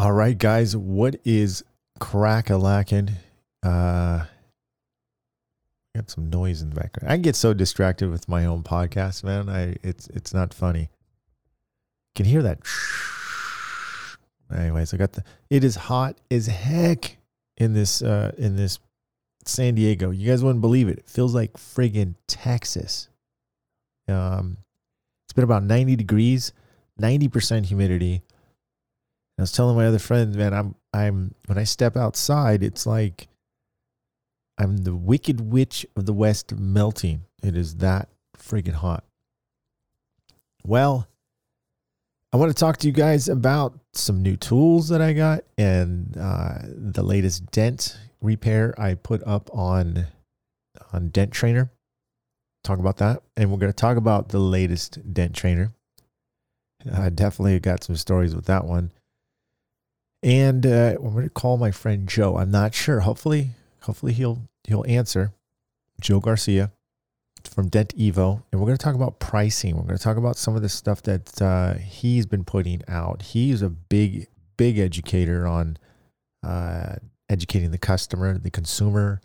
All right, guys, what is crack a lacking? Uh, got some noise in the background. I get so distracted with my own podcast, man. I it's it's not funny. Can hear that. Anyways, I got the. It is hot as heck in this uh in this San Diego. You guys wouldn't believe it. It feels like friggin' Texas. Um, it's been about ninety degrees, ninety percent humidity. I was telling my other friends, man, I'm I'm when I step outside, it's like I'm the wicked witch of the west melting. It is that friggin' hot. Well, I want to talk to you guys about some new tools that I got and uh, the latest dent repair I put up on on Dent Trainer. Talk about that, and we're going to talk about the latest Dent Trainer. I definitely got some stories with that one. And uh, I'm going to call my friend Joe. I'm not sure. Hopefully, hopefully he'll he'll answer. Joe Garcia from Dent Evo, and we're going to talk about pricing. We're going to talk about some of the stuff that uh, he's been putting out. He's a big, big educator on uh, educating the customer, the consumer,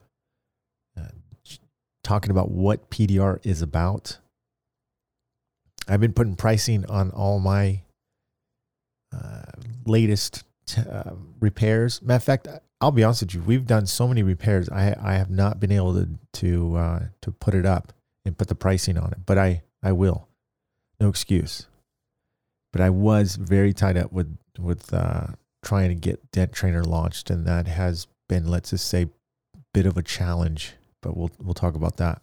uh, talking about what PDR is about. I've been putting pricing on all my uh, latest uh, repairs. Matter of fact, I'll be honest with you. We've done so many repairs. I I have not been able to to uh, to put it up and put the pricing on it, but I I will. No excuse. But I was very tied up with with uh, trying to get Dent Trainer launched, and that has been, let's just say, bit of a challenge. But we'll we'll talk about that.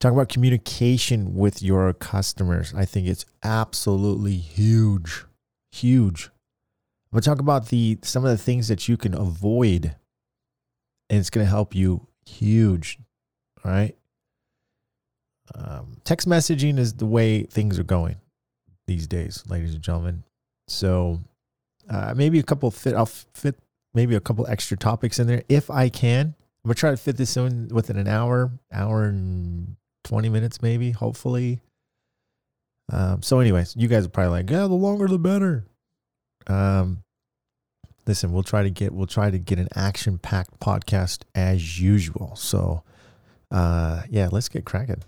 Talk about communication with your customers. I think it's absolutely huge, huge. Gonna talk about the some of the things that you can avoid, and it's gonna help you huge. All right. Um, text messaging is the way things are going these days, ladies and gentlemen. So uh, maybe a couple fit. I'll fit maybe a couple extra topics in there if I can. I'm gonna try to fit this in within an hour, hour and twenty minutes, maybe. Hopefully. Um, so, anyways, you guys are probably like, yeah, the longer the better. Um, listen, we'll try to get we'll try to get an action packed podcast as usual. So, uh, yeah, let's get cracking.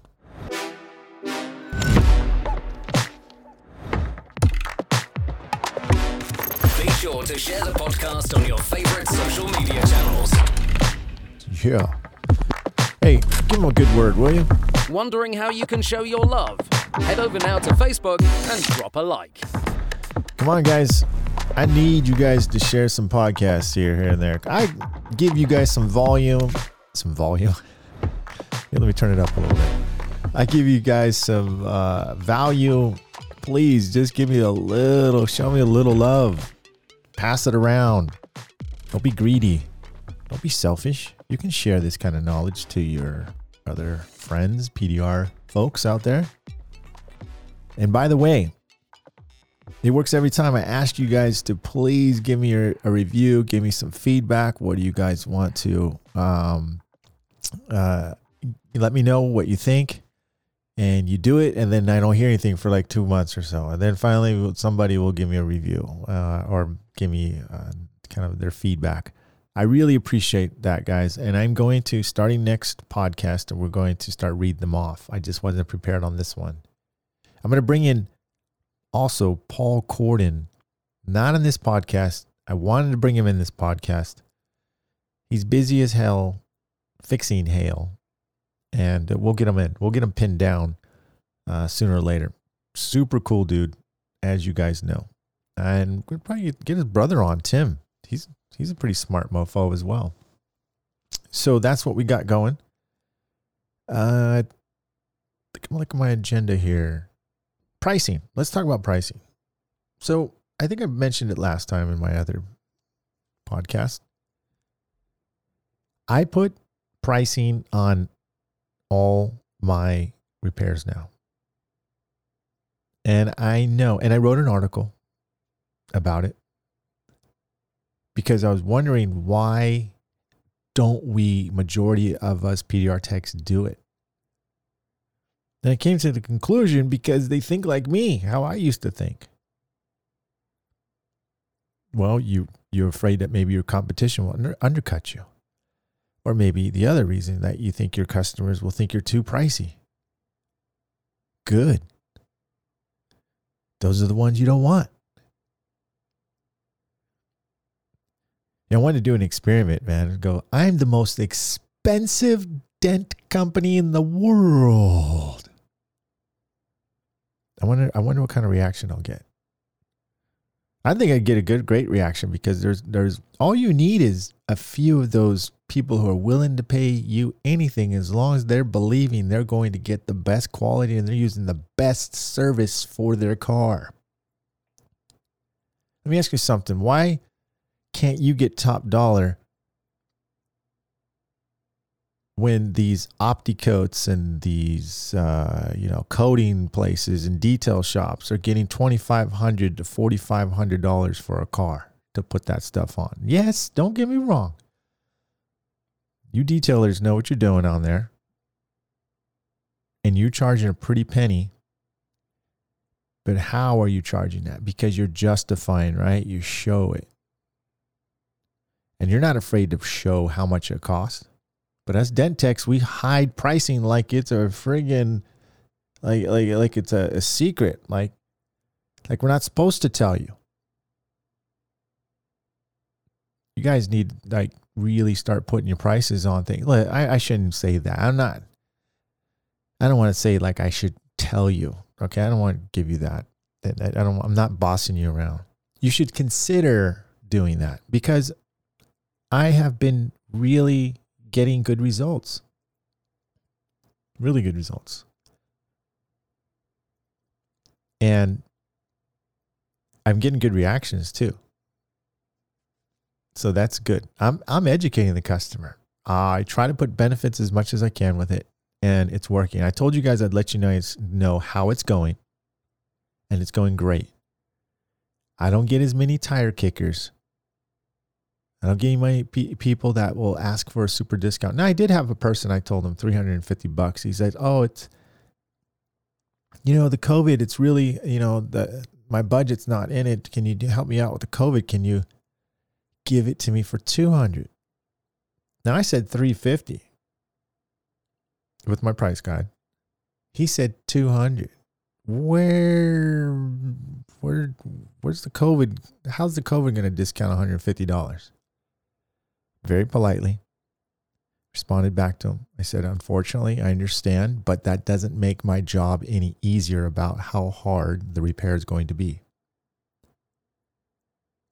Be sure to share the podcast on your favorite social media channels. Yeah. Hey, give him a good word, will you? Wondering how you can show your love? Head over now to Facebook and drop a like. Come on, guys. I need you guys to share some podcasts here, here and there. I give you guys some volume, some volume. Here, let me turn it up a little bit. I give you guys some uh, value. Please just give me a little, show me a little love. Pass it around. Don't be greedy. Don't be selfish. You can share this kind of knowledge to your other friends, PDR folks out there. And by the way, it works every time. I ask you guys to please give me a, a review, give me some feedback. What do you guys want to? Um, uh, let me know what you think, and you do it, and then I don't hear anything for like two months or so, and then finally somebody will give me a review uh, or give me uh, kind of their feedback. I really appreciate that, guys. And I'm going to starting next podcast, and we're going to start reading them off. I just wasn't prepared on this one. I'm going to bring in also Paul Corden, not in this podcast. I wanted to bring him in this podcast. He's busy as hell fixing hail, and we'll get him in. We'll get him pinned down uh, sooner or later. Super cool dude, as you guys know. And we'll probably get his brother on, Tim. He's he's a pretty smart mofo as well. So that's what we got going. Uh, look at my agenda here pricing. Let's talk about pricing. So I think I mentioned it last time in my other podcast. I put pricing on all my repairs now. And I know, and I wrote an article about it because I was wondering why don't we, majority of us PDR techs, do it? And I came to the conclusion because they think like me, how I used to think. Well, you you're afraid that maybe your competition will under, undercut you. Or maybe the other reason that you think your customers will think you're too pricey. Good. Those are the ones you don't want. I wanted to do an experiment, man. Go, I'm the most expensive dent company in the world. I wonder I wonder what kind of reaction I'll get. I think I'd get a good great reaction because there's there's all you need is a few of those people who are willing to pay you anything as long as they're believing they're going to get the best quality and they're using the best service for their car. Let me ask you something. Why can't you get top dollar when these opticoats and these uh, you know coating places and detail shops are getting twenty five hundred to forty five hundred dollars for a car to put that stuff on? Yes, don't get me wrong. You detailers know what you're doing on there, and you're charging a pretty penny. But how are you charging that? Because you're justifying, right? You show it and you're not afraid to show how much it costs. But as dent techs, we hide pricing like it's a friggin' like like like it's a, a secret. Like like we're not supposed to tell you. You guys need like really start putting your prices on things. Look, I, I shouldn't say that. I'm not. I don't want to say like I should tell you. Okay, I don't want to give you that. I don't. I'm not bossing you around. You should consider doing that because I have been really getting good results. Really good results. And I'm getting good reactions too. So that's good. I'm I'm educating the customer. I try to put benefits as much as I can with it, and it's working. I told you guys I'd let you guys know how it's going, and it's going great. I don't get as many tire kickers I don't get any pe- people that will ask for a super discount. Now, I did have a person, I told him 350 bucks. He said, Oh, it's, you know, the COVID, it's really, you know, the, my budget's not in it. Can you help me out with the COVID? Can you give it to me for 200? Now, I said 350 with my price guide. He said 200. Where, where, where's the COVID? How's the COVID going to discount $150? Very politely responded back to him. I said, Unfortunately, I understand, but that doesn't make my job any easier about how hard the repair is going to be.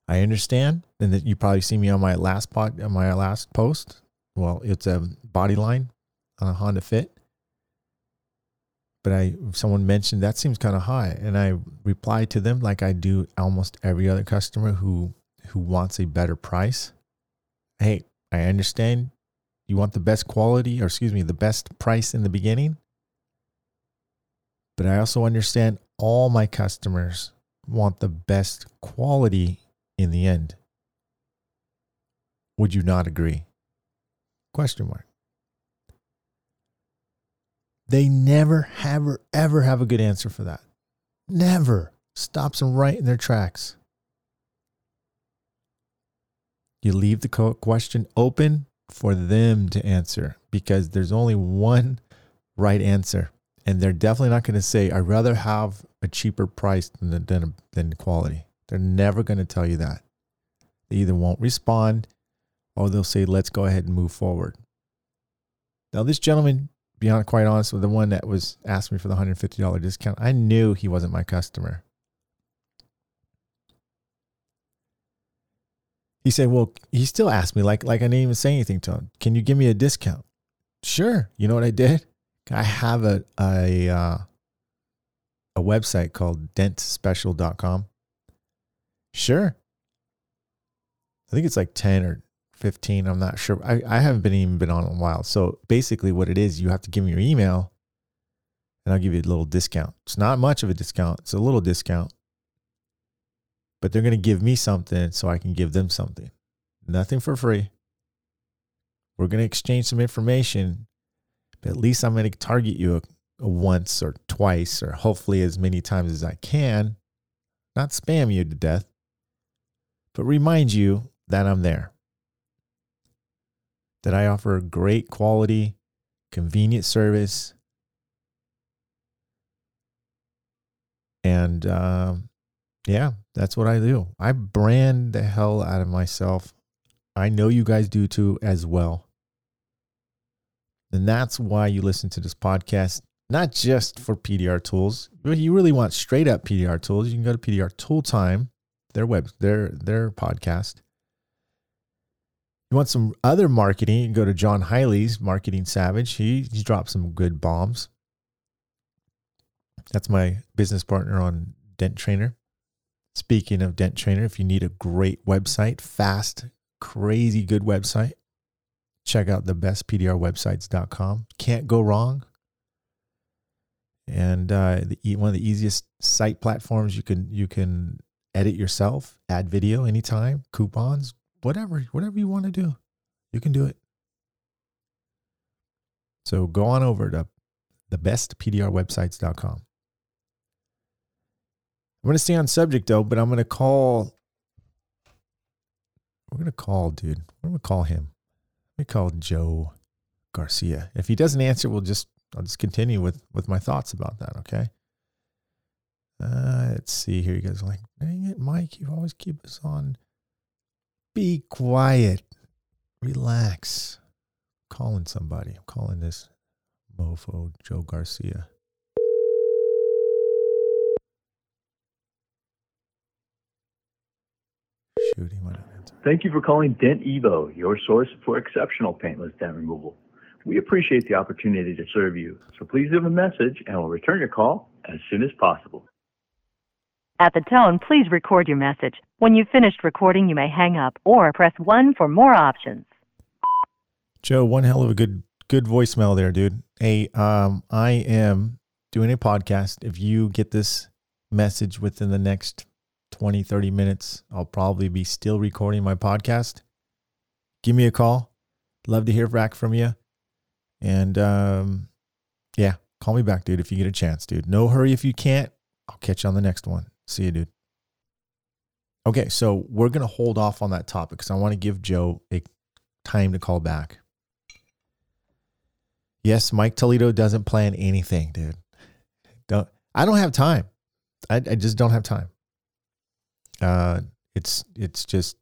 I understand, and that you probably see me on my last pot, on my last post. Well, it's a body line on a Honda Fit. But I someone mentioned that seems kind of high. And I replied to them like I do almost every other customer who who wants a better price hey, I understand you want the best quality, or excuse me, the best price in the beginning. But I also understand all my customers want the best quality in the end. Would you not agree? Question mark. They never, ever, ever have a good answer for that. Never stops them right in their tracks. You leave the question open for them to answer because there's only one right answer. And they're definitely not going to say, I'd rather have a cheaper price than, than, than quality. They're never going to tell you that. They either won't respond or they'll say, let's go ahead and move forward. Now, this gentleman, beyond quite honest, with the one that was asking me for the $150 discount, I knew he wasn't my customer. He said, "Well, he still asked me like like I didn't even say anything to him. Can you give me a discount?" Sure. You know what I did? I have a a uh, a website called dentspecial.com. Sure. I think it's like 10 or 15. I'm not sure. I, I haven't been even been on in a while. So basically what it is, you have to give me your email and I'll give you a little discount. It's not much of a discount. It's a little discount but they're going to give me something so I can give them something. Nothing for free. We're going to exchange some information, but at least I'm going to target you once or twice or hopefully as many times as I can. Not spam you to death, but remind you that I'm there. That I offer great quality, convenient service. And um, yeah, that's what I do. I brand the hell out of myself. I know you guys do too, as well. And that's why you listen to this podcast, not just for PDR tools. But you really want straight up PDR tools, you can go to PDR Tool Time, their web, their their podcast. You want some other marketing, you can go to John Hiley's Marketing Savage. He he dropped some good bombs. That's my business partner on Dent Trainer. Speaking of Dent Trainer, if you need a great website, fast, crazy good website, check out the bestpdrwebsites.com. Can't go wrong. And uh, the, one of the easiest site platforms you can you can edit yourself, add video anytime, coupons, whatever, whatever you want to do, you can do it. So go on over to the bestpdrwebsites.com. I'm going to stay on subject though, but I'm going to call. We're going to call, dude. We're going to call him. Let me call Joe Garcia. If he doesn't answer, we'll just I'll just continue with with my thoughts about that. Okay. Uh, let's see here. You guys like, dang it, Mike, you always keep us on. Be quiet. Relax. I'm calling somebody. I'm calling this mofo, Joe Garcia. Shoot, he might not answer. Thank you for calling Dent Evo, your source for exceptional paintless dent removal. We appreciate the opportunity to serve you, so please leave a message and we'll return your call as soon as possible. At the tone, please record your message. When you've finished recording, you may hang up or press 1 for more options. Joe, one hell of a good good voicemail there, dude. Hey, um, I am doing a podcast. If you get this message within the next 20, 30 minutes, I'll probably be still recording my podcast. Give me a call. Love to hear back from you. And um, yeah, call me back, dude, if you get a chance, dude. No hurry if you can't. I'll catch you on the next one. See you, dude. Okay, so we're going to hold off on that topic because I want to give Joe a time to call back. Yes, Mike Toledo doesn't plan anything, dude. Don't I don't have time. I, I just don't have time. Uh it's it's just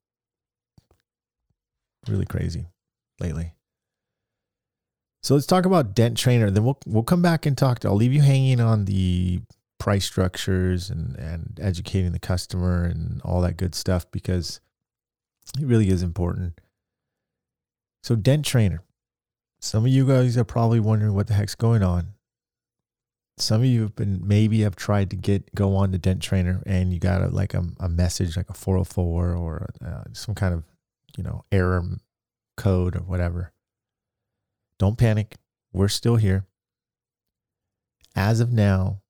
really crazy lately. So let's talk about Dent Trainer. Then we'll we'll come back and talk. To, I'll leave you hanging on the price structures and and educating the customer and all that good stuff because it really is important. So Dent Trainer. Some of you guys are probably wondering what the heck's going on. Some of you have been maybe have tried to get go on to Dent Trainer and you got a, like a, a message like a 404 or uh, some kind of you know error code or whatever. Don't panic. We're still here. As of now,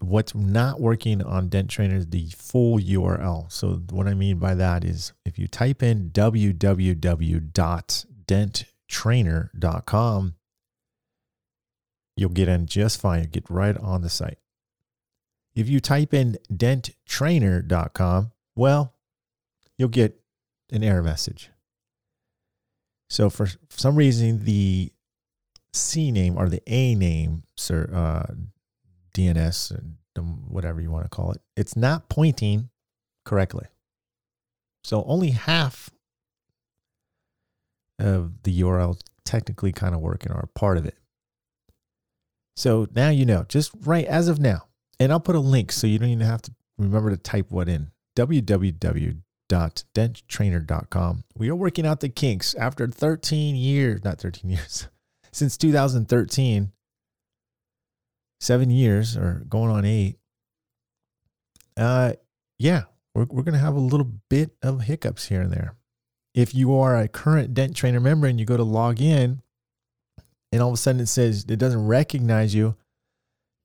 what's not working on Dent Trainer is the full URL. So what I mean by that is if you type in www.denttrainer.com, you'll get in just fine. You'll get right on the site. If you type in denttrainer.com, well, you'll get an error message. So for some reason, the CNAME or the A name, sir, uh, DNS, whatever you want to call it, it's not pointing correctly. So only half of the URL technically kind of working or part of it. So now you know, just right as of now. And I'll put a link so you don't even have to remember to type what in www.denttrainer.com. We are working out the kinks after 13 years, not 13 years, since 2013, seven years or going on eight. Uh, yeah, we're, we're going to have a little bit of hiccups here and there. If you are a current Dent Trainer member and you go to log in, and all of a sudden it says it doesn't recognize you,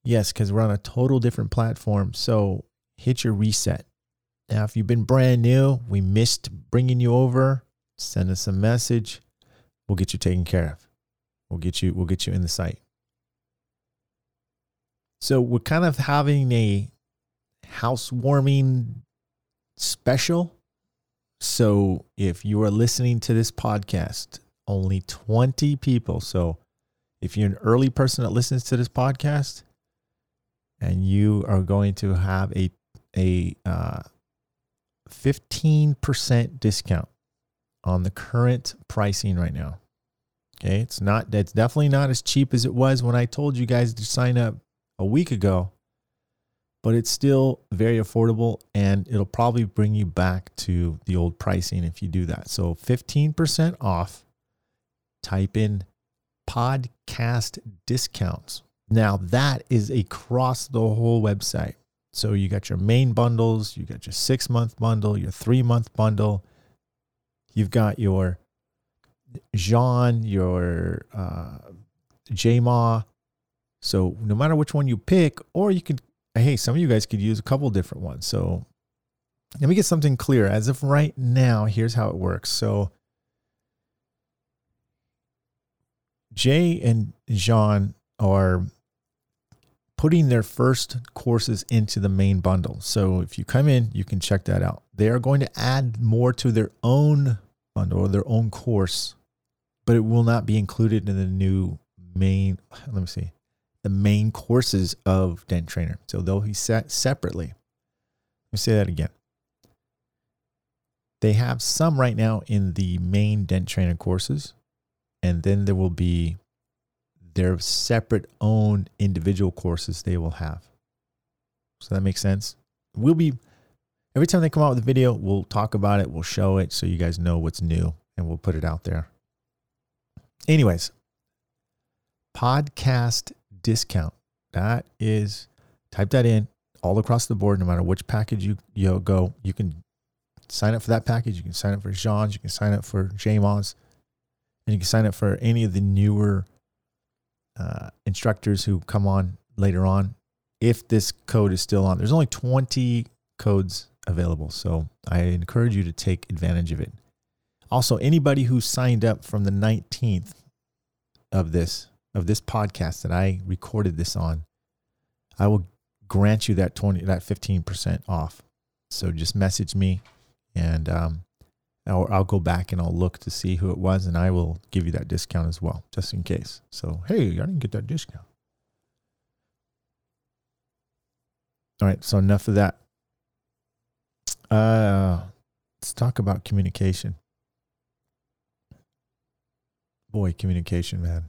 yes, because we're on a total different platform. So hit your reset. Now, if you've been brand new, we missed bringing you over, send us a message. We'll get you taken care of. We'll get you, we'll get you in the site. So we're kind of having a housewarming special So if you are listening to this podcast, only 20 people. So if you're an early person that listens to this podcast and you are going to have a, a uh, 15% discount on the current pricing right now. Okay. It's not, that's definitely not as cheap as it was when I told you guys to sign up a week ago, but it's still very affordable and it'll probably bring you back to the old pricing if you do that. So 15% off, type in podcast discounts. Now that is across the whole website. So you got your main bundles, you got your six month bundle, your three month bundle, you've got your Jean, your uh, JMaw. So no matter which one you pick, or you could, hey, some of you guys could use a couple different ones. So let me get something clear. As of right now, here's how it works. So Jay and Jean are putting their first courses into the main bundle. So if you come in, you can check that out. They are going to add more to their own bundle or their own course, but it will not be included in the new main. Let me see, the main courses of Dent Trainer. So they'll be set separately. Let me say that again. They have some right now in the main Dent Trainer courses, and then there will be their separate own individual courses they will have. So that makes sense. We'll be every time they come out with a video, we'll talk about it, we'll show it so you guys know what's new and we'll put it out there. Anyways, podcast discount. That is type that in all across the board, no matter which package you, you go, you can sign up for that package. You can sign up for Jean's, you can sign up for JMOS, and you can sign up for any of the newer uh, instructors who come on later on if this code is still on. There's only 20 codes available, so I encourage you to take advantage of it. Also, anybody who signed up from the 19th of this of this podcast that I recorded this on, I will grant you that 20 that 15% off. So just message me and um, or I'll go back and I'll look to see who it was and I will give you that discount as well, just in case. So, hey, I didn't get that discount. All right, so enough of that. Uh, let's talk about communication. Boy, communication, man.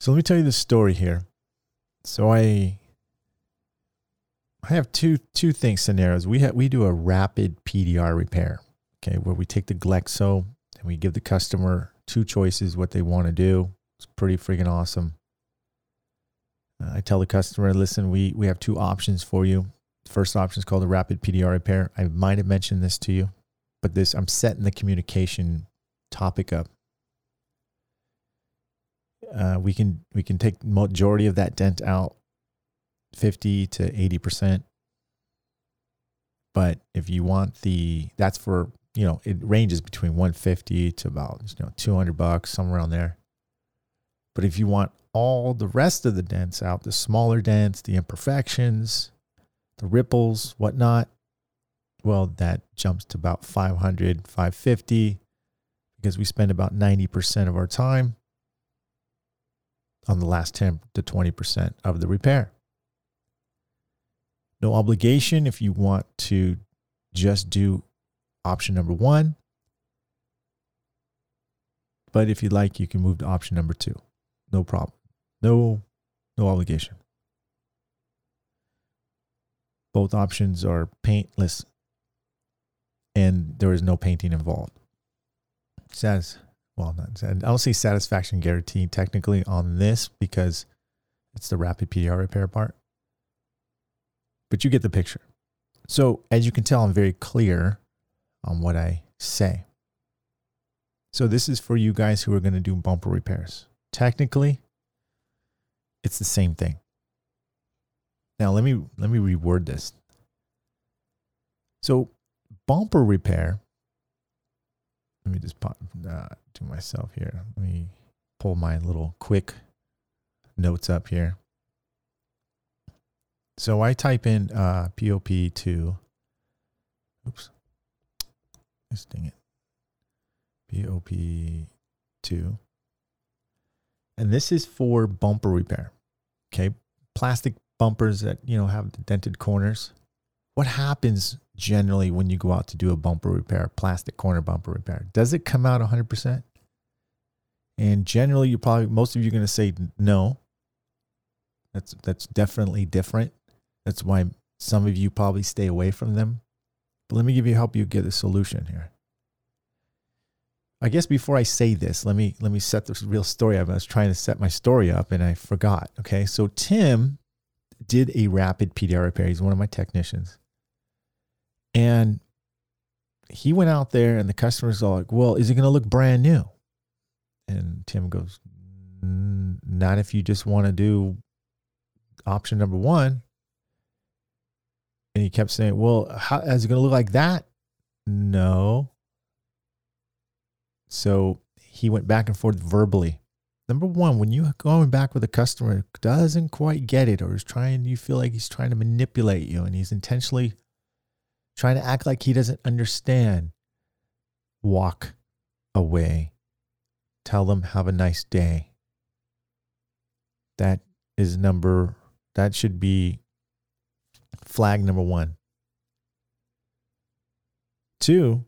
So let me tell you the story here. So I I have two two things scenarios. We have we do a rapid PDR repair, okay, where we take the Glexo and we give the customer two choices what they want to do. It's pretty freaking awesome. Uh, I tell the customer, listen, we we have two options for you. First option is called a rapid PDR repair. I might have mentioned this to you, but this I'm setting the communication topic up. Uh, we can we can take majority of that dent out 50 to 80%. But if you want the, that's for, you know, it ranges between 150 to about, you know, 200 bucks, somewhere around there. But if you want all the rest of the dents out, the smaller dents, the imperfections, the ripples, whatnot, well, that jumps to about 500, 550 because we spend about 90% of our time on the last 10 to 20% of the repair. No obligation if you want to just do option number one. But if you'd like, you can move to option number two. No problem. No, no obligation. Both options are paintless and there is no painting involved. Says, well, not, I don't say satisfaction guarantee technically on this because it's the rapid PDR repair part but you get the picture. So, as you can tell, I'm very clear on what I say. So, this is for you guys who are going to do bumper repairs. Technically, it's the same thing. Now, let me let me reword this. So, bumper repair. Let me just pop uh, to myself here. Let me pull my little quick notes up here. So I type in uh, POP2. Oops. Listing it. BOP two. And this is for bumper repair. Okay. Plastic bumpers that, you know, have dented corners. What happens generally when you go out to do a bumper repair, plastic corner bumper repair? Does it come out 100%? And generally, you probably, most of you are going to say no. That's, that's definitely different. That's why some of you probably stay away from them. But let me give you help you get a solution here. I guess before I say this, let me let me set this real story up. I was trying to set my story up and I forgot. Okay, so Tim did a rapid PDR repair. He's one of my technicians, and he went out there, and the customers are like, "Well, is it going to look brand new?" And Tim goes, "Not if you just want to do option number one." And he kept saying, "Well, how is it going to look like that?" No. So he went back and forth verbally. Number one, when you're going back with a customer doesn't quite get it or is trying, you feel like he's trying to manipulate you and he's intentionally trying to act like he doesn't understand. Walk away. Tell them have a nice day. That is number that should be flag number one. Two,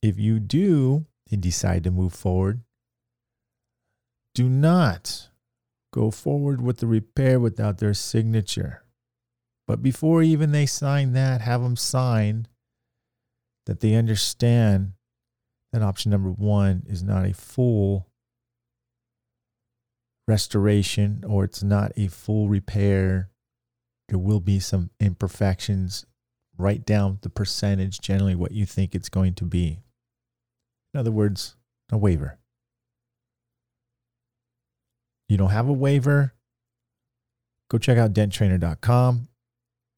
if you do decide to move forward, do not go forward with the repair without their signature. But before even they sign that, have them sign that they understand that option number one is not a full restoration or it's not a full repair. There will be some imperfections. Write down the percentage, generally what you think it's going to be. In other words, a waiver. You don't have a waiver, go check out denttrainer.com.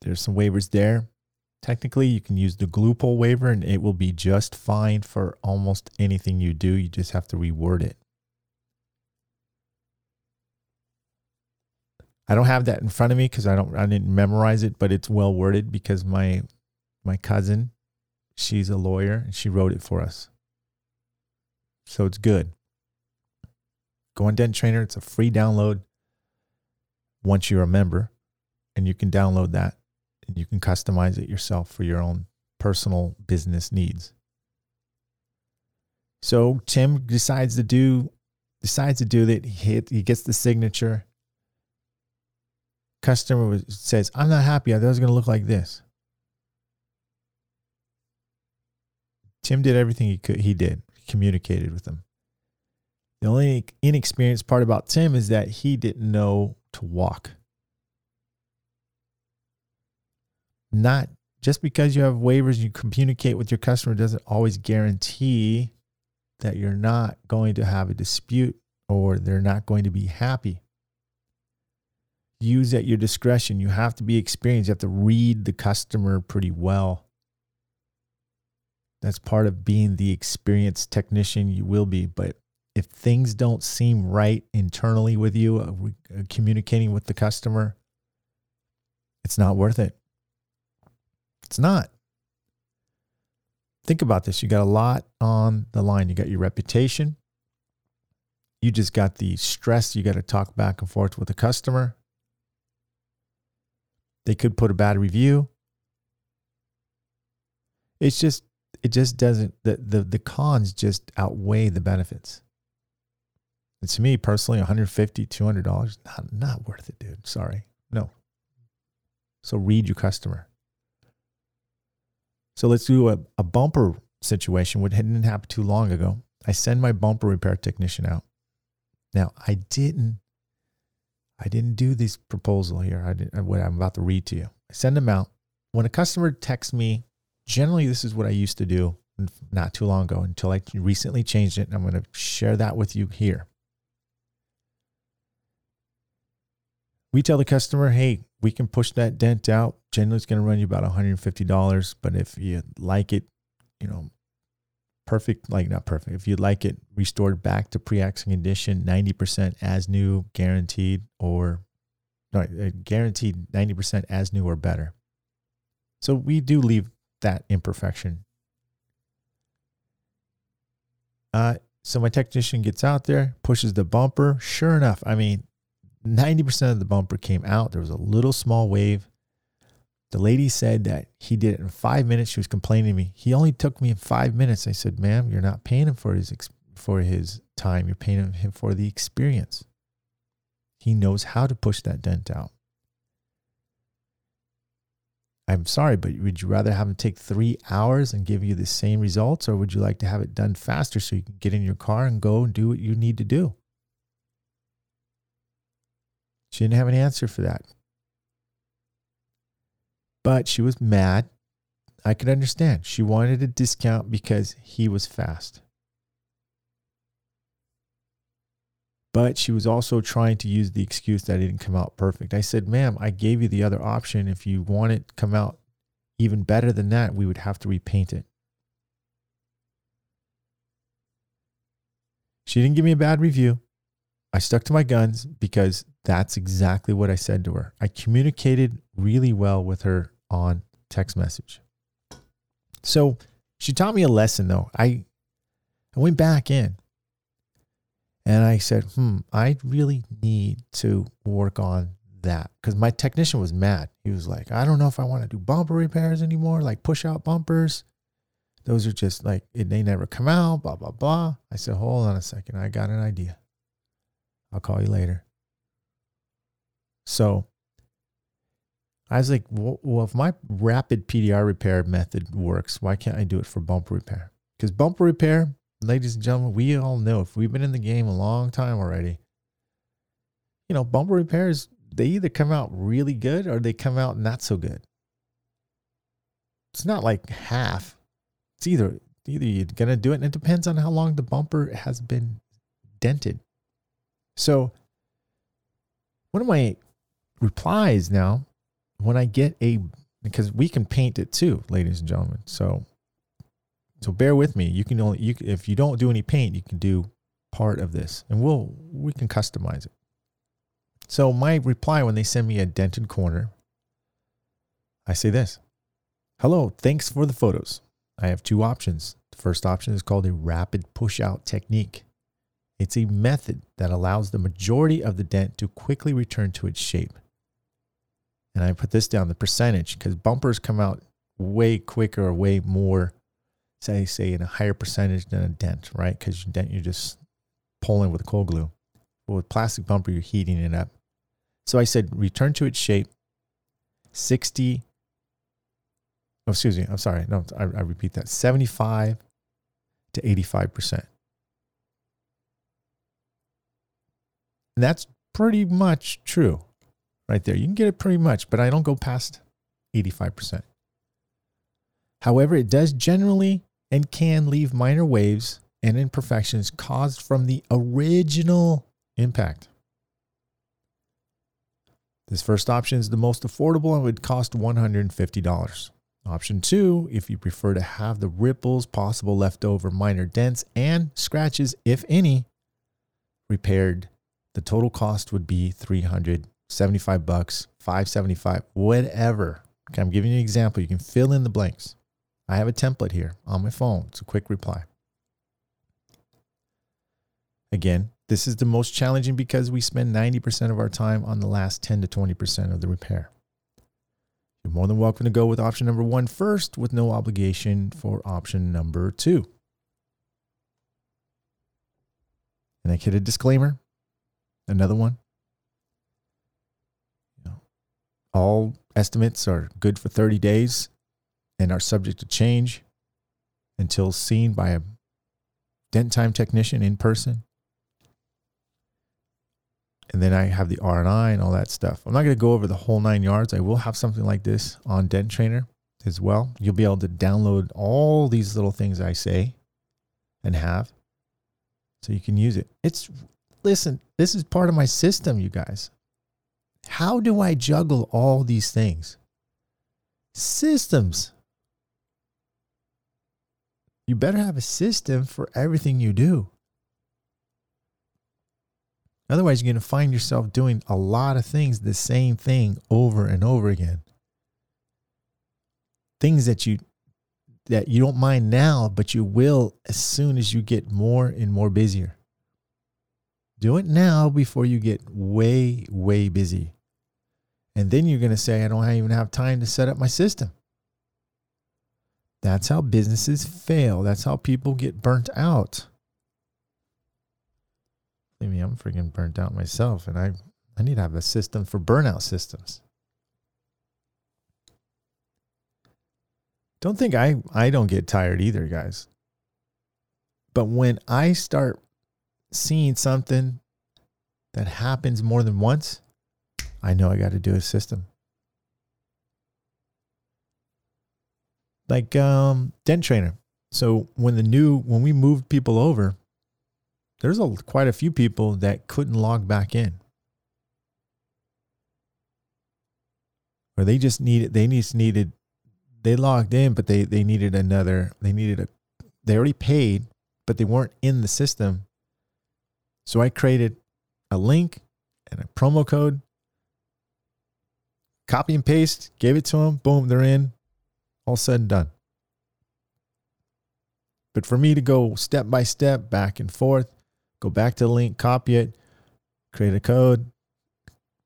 There's some waivers there. Technically, you can use the glue waiver and it will be just fine for almost anything you do. You just have to reword it. I don't have that in front of me because I don't I didn't memorize it, but it's well worded because my my cousin, she's a lawyer and she wrote it for us. So it's good. Go on Dent Trainer. It's a free download once you're a member, and you can download that and you can customize it yourself for your own personal business needs. So Tim decides to do decides to do that. He he gets the signature. Customer says, "I'm not happy. I thought it was going to look like this." Tim did everything he could. He did communicated with them. The only inexperienced part about Tim is that he didn't know to walk. Not just because you have waivers, and you communicate with your customer doesn't always guarantee that you're not going to have a dispute or they're not going to be happy. Use at your discretion. You have to be experienced. You have to read the customer pretty well. That's part of being the experienced technician you will be. But if things don't seem right internally with you, uh, uh, communicating with the customer, it's not worth it. It's not. Think about this. You got a lot on the line. You got your reputation. You just got the stress. You got to talk back and forth with the customer. They could put a bad review. It's just it just doesn't the the, the cons just outweigh the benefits. And to me personally, 150 $200, not, not worth it, dude. Sorry. No. So read your customer. So let's do a, a bumper situation, which didn't happen too long ago. I send my bumper repair technician out. Now I didn't I didn't do this proposal here. I didn't what I'm about to read to you. I send them out. When a customer texts me generally this is what I used to do not too long ago until I recently changed it. And I'm going to share that with you here. We tell the customer, hey, we can push that dent out. Generally, it's going to run you about $150. But if you like it, you know, perfect, like not perfect, if you'd like it restored back to pre accident condition, 90% as new, guaranteed, or no, uh, guaranteed 90% as new or better. So we do leave that imperfection. Uh, so my technician gets out there, pushes the bumper. Sure enough, I mean, 90% of the bumper came out. There was a little small wave. The lady said that he did it in five minutes. She was complaining to me. He only took me in five minutes. I said, ma'am, you're not paying him for his, for his time. You're paying him for the experience. He knows how to push that dent out. I'm sorry, but would you rather have him take three hours and give you the same results, or would you like to have it done faster so you can get in your car and go and do what you need to do? She didn't have an answer for that. But she was mad. I could understand. She wanted a discount because he was fast. But she was also trying to use the excuse that it didn't come out perfect. I said, ma'am, I gave you the other option. If you want it to come out even better than that, we would have to repaint it. She didn't give me a bad review. I stuck to my guns because that's exactly what I said to her. I communicated really well with her on text message. So she taught me a lesson though. I I went back in and I said, hmm, I really need to work on that. Because my technician was mad. He was like, I don't know if I want to do bumper repairs anymore, like push out bumpers. Those are just like, it they never come out, blah, blah, blah. I said, hold on a second. I got an idea. I'll call you later. So I was like, well, if my rapid PDR repair method works, why can't I do it for bumper repair? Because bumper repair, ladies and gentlemen, we all know if we've been in the game a long time already, you know, bumper repairs, they either come out really good or they come out not so good. It's not like half. It's either either you're gonna do it, and it depends on how long the bumper has been dented. So one of my replies now, when I get a because we can paint it too, ladies and gentlemen. So so bear with me. You can only you if you don't do any paint, you can do part of this, and we'll we can customize it. So my reply when they send me a dented corner, I say this: "Hello, thanks for the photos. I have two options. The first option is called a rapid push out technique. It's a method that allows the majority of the dent to quickly return to its shape. And I put this down the percentage because bumpers come out way quicker way more say say in a higher percentage than a dent, right? Because dent you're just pulling with cold glue. But with plastic bumper, you're heating it up. So I said return to its shape. Sixty. Oh, excuse me. I'm sorry. No, I, I repeat that. Seventy-five to eighty-five percent. And that's pretty much true, right there. You can get it pretty much, but I don't go past eighty-five percent. However, it does generally and can leave minor waves and imperfections caused from the original impact. This first option is the most affordable and would cost $150. Option two, if you prefer to have the ripples, possible leftover minor dents, and scratches, if any, repaired, the total cost would be 375 bucks, 575, whatever. Okay, I'm giving you an example. You can fill in the blanks. I have a template here on my phone. It's a quick reply. Again, this is the most challenging because we spend 90% of our time on the last 10 to 20% of the repair. You're more than welcome to go with option number one first with no obligation for option number two. And I get a disclaimer. Another one. You know, all estimates are good for 30 days and are subject to change until seen by a dent time technician in person. And then I have the R&I and all that stuff. I'm not going to go over the whole nine yards. I will have something like this on Dent Trainer as well. You'll be able to download all these little things I say and have so you can use it. It's, listen, this is part of my system, you guys. How do I juggle all these things? Systems. You better have a system for everything you do. Otherwise, you're going to find yourself doing a lot of things, the same thing over and over again. Things that you that you don't mind now, but you will as soon as you get more and more busier. Do it now before you get way, way busy. And then you're going to say, I don't even have time to set up my system. That's how businesses fail. That's how people get burnt out. I mean, I'm freaking burnt out myself, and I, I need to have a system for burnout systems. Don't think I, I don't get tired either, guys. But when I start seeing something that happens more than once, I know I got to do a system. Like um, Dent Trainer. So when the new when we moved people over, there's a, quite a few people that couldn't log back in. Or they just needed they just needed they logged in, but they they needed another they needed a they already paid, but they weren't in the system. So I created a link and a promo code, copy and paste, gave it to them, boom, they're in, all said and done. But for me to go step by step, back and forth, go back to the link, copy it, create a code,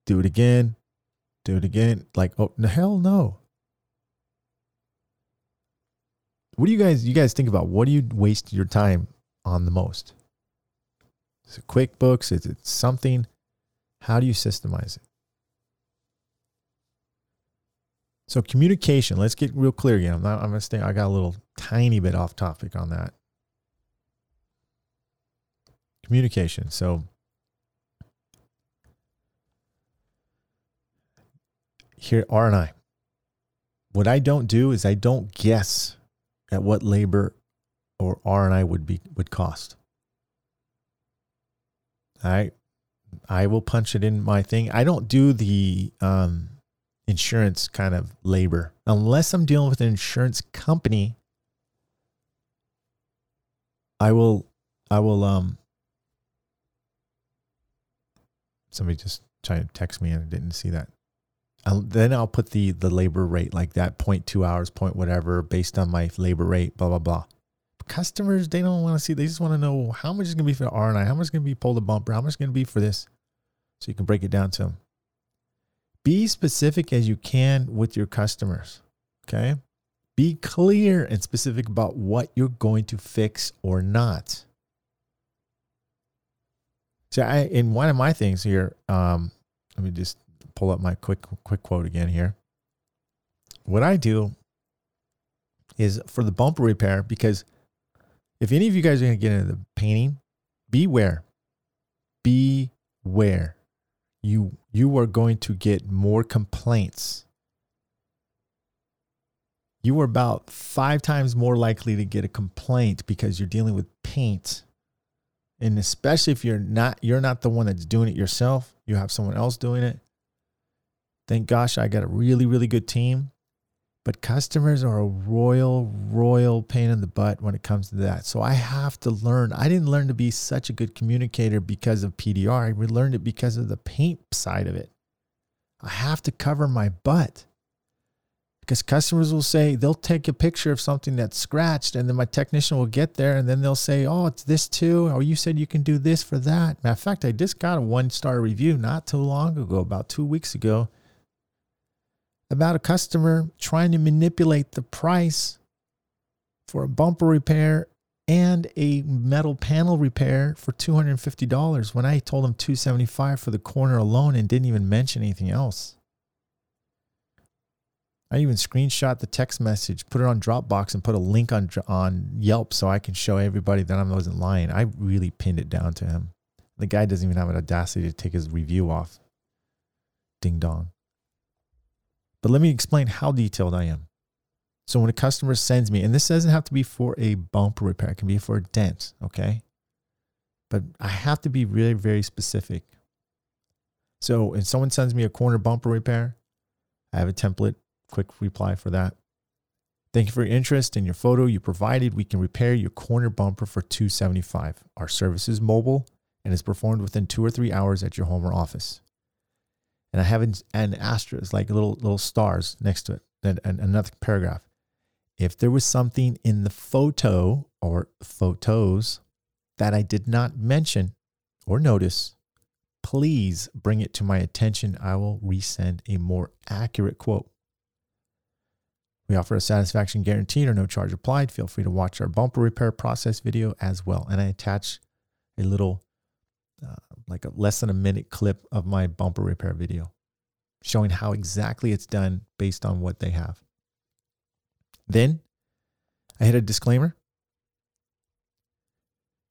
do it again, do it again, like, oh, no, hell no. What do you guys you guys think about? What do you waste your time on the most? Is it QuickBooks? Is it something? How do you systemize it? So communication. Let's get real clear again. I'm not. I'm gonna stay. I got a little tiny bit off topic on that. Communication. So here R and I. What I don't do is I don't guess at what labor or R and I would be would cost. I I will punch it in my thing. I don't do the um, insurance kind of labor unless I'm dealing with an insurance company. I will I will um somebody just tried to text me and I didn't see that. I'll, then I'll put the the labor rate like that 0.2 hours, point whatever, based on my labor rate, blah blah blah. Customers, they don't want to see. They just want to know how much is going to be for R and I, how much is going to be pull the bumper, how much is going to be for this, so you can break it down to them. Be specific as you can with your customers. Okay, be clear and specific about what you're going to fix or not. So I in one of my things here, um, let me just pull up my quick quick quote again here. What I do is for the bumper repair because if any of you guys are going to get into the painting, beware. Beware. You you are going to get more complaints. You are about 5 times more likely to get a complaint because you're dealing with paint. And especially if you're not you're not the one that's doing it yourself, you have someone else doing it Thank gosh I got a really, really good team. But customers are a royal, royal pain in the butt when it comes to that. So I have to learn. I didn't learn to be such a good communicator because of PDR. I learned it because of the paint side of it. I have to cover my butt because customers will say they'll take a picture of something that's scratched and then my technician will get there and then they'll say oh it's this too or you said you can do this for that matter of fact i just got a one star review not too long ago about two weeks ago about a customer trying to manipulate the price for a bumper repair and a metal panel repair for $250 when I told him 275 for the corner alone and didn't even mention anything else. I even screenshot the text message, put it on Dropbox, and put a link on on Yelp so I can show everybody that I wasn't lying. I really pinned it down to him. The guy doesn't even have an audacity to take his review off. Ding dong. But let me explain how detailed I am. So when a customer sends me, and this doesn't have to be for a bumper repair, it can be for a dent, okay? But I have to be really, very specific. So if someone sends me a corner bumper repair, I have a template, quick reply for that. Thank you for your interest in your photo you provided. We can repair your corner bumper for 275. Our service is mobile and is performed within two or three hours at your home or office and I have an, asterisk, like little little stars next to it, and, and another paragraph. if there was something in the photo or photos that I did not mention or notice, please bring it to my attention. I will resend a more accurate quote. We offer a satisfaction guaranteed or no charge applied. Feel free to watch our bumper repair process video as well. And I attach a little, uh, like a less than a minute clip of my bumper repair video showing how exactly it's done based on what they have. Then I hit a disclaimer.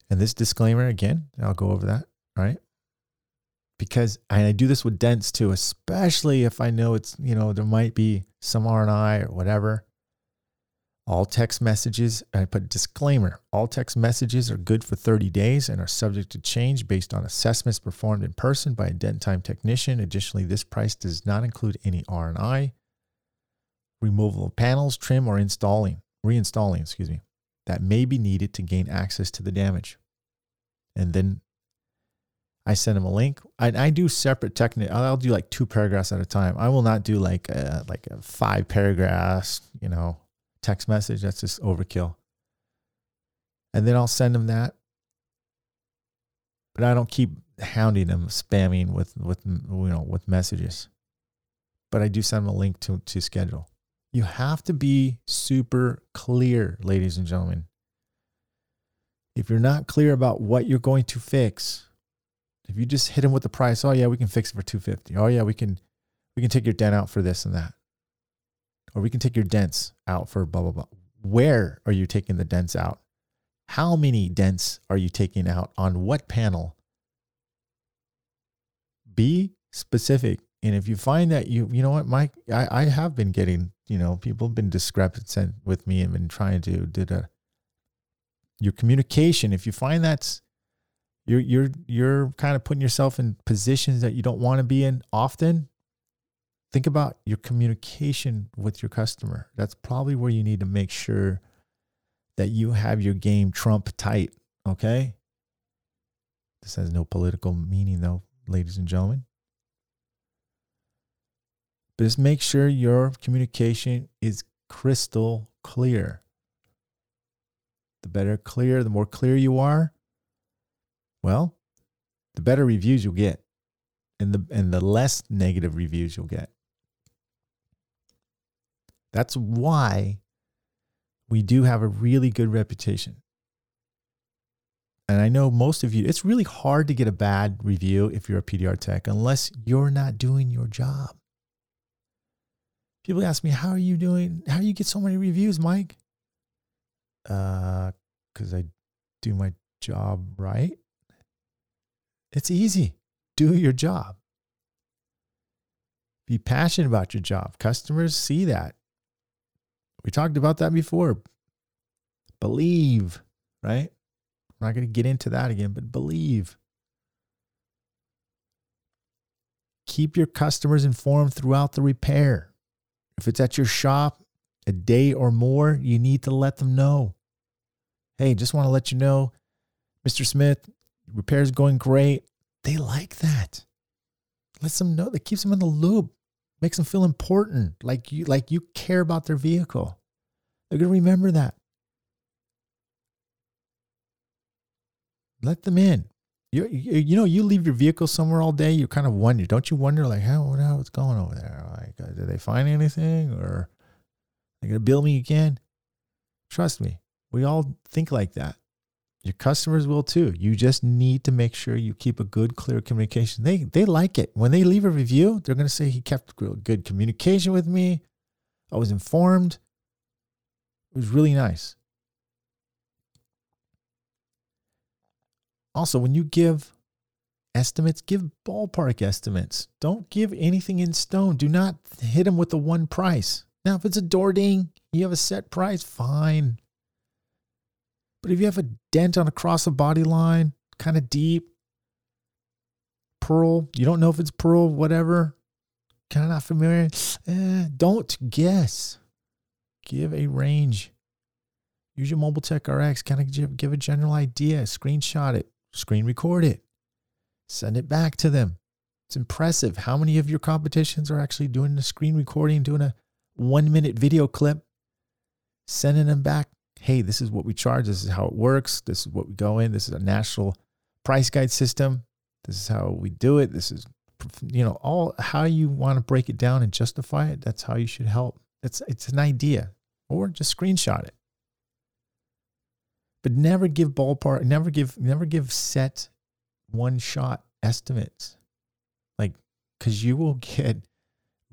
And this disclaimer, again, I'll go over that, right? Because I do this with dents too, especially if I know it's, you know, there might be some R&I or whatever. All text messages, I put disclaimer, all text messages are good for 30 days and are subject to change based on assessments performed in person by a dent time technician. Additionally, this price does not include any R&I, removal of panels, trim, or installing, reinstalling, excuse me, that may be needed to gain access to the damage. And then I send them a link. I, I do separate technique. I'll do like two paragraphs at a time. I will not do like a, like a five paragraphs, you know, text message. That's just overkill. And then I'll send them that. But I don't keep hounding them, spamming with with you know with messages. But I do send them a link to to schedule. You have to be super clear, ladies and gentlemen. If you're not clear about what you're going to fix, if you just hit them with the price, oh yeah, we can fix it for 250. Oh yeah, we can we can take your dent out for this and that or we can take your dents out for blah, blah, blah. Where are you taking the dents out? How many dents are you taking out on what panel? Be specific. And if you find that you, you know what, Mike, I, I have been getting, you know, people have been discrepant with me and been trying to did a your communication. If you find that's you're you're you're kind of putting yourself in positions that you don't want to be in often, think about your communication with your customer. That's probably where you need to make sure that you have your game trump tight. Okay. This has no political meaning, though, ladies and gentlemen. Just make sure your communication is crystal clear. The better clear, the more clear you are, well, the better reviews you'll get and the and the less negative reviews you'll get. That's why we do have a really good reputation. And I know most of you, it's really hard to get a bad review if you're a PDR tech unless you're not doing your job. People ask me, How are you doing? How do you get so many reviews, Mike? Uh, because I do my job right. It's easy. Do your job. Be passionate about your job. Customers see that. We talked about that before. Believe, right? I'm not going to get into that again, but believe. Keep your customers informed throughout the repair. If it's at your shop a day or more, you need to let them know. Hey, just want to let you know, Mr. Smith, repair's going great. They like that. Let them know. That keeps them in the loop makes them feel important, like you like you care about their vehicle. They're going to remember that. Let them in. You, you, know, you leave your vehicle somewhere all day, you kind of wonder, don't you wonder, like, how, what, what's going over there? Like, uh, did they find anything or are they to bill me again? Trust me, we all think like that. Your customers will too. You just need to make sure you keep a good, clear communication. They they like it. When they leave a review, they're to say he kept good communication with me. I was informed. It was really nice. Also, when you give estimates, give ballpark estimates. Don't give anything in stone. Do not hit them with the one price. Now, if it's a door ding, you have a set price, fine. But if you have a dent on across the body line, kind of deep, pearl, you don't know if it's pearl, whatever, kind of not familiar, eh, don't guess. Give a range. Use your Mobile Tech RX, kind of give a general idea, screenshot it, screen record it, send it back to them. It's impressive how many of your competitions are actually doing the screen recording, doing a one minute video clip sending them back, hey, this is what we charge. This is how it works. This is what we go in. This is a national price guide system. This is how we do it. This is, you know, all how you want to break it down and justify it. That's how you should help. It's it's an idea, or just screenshot it. But never give ballpark. Never give. Never give set one shot estimates, like because you will get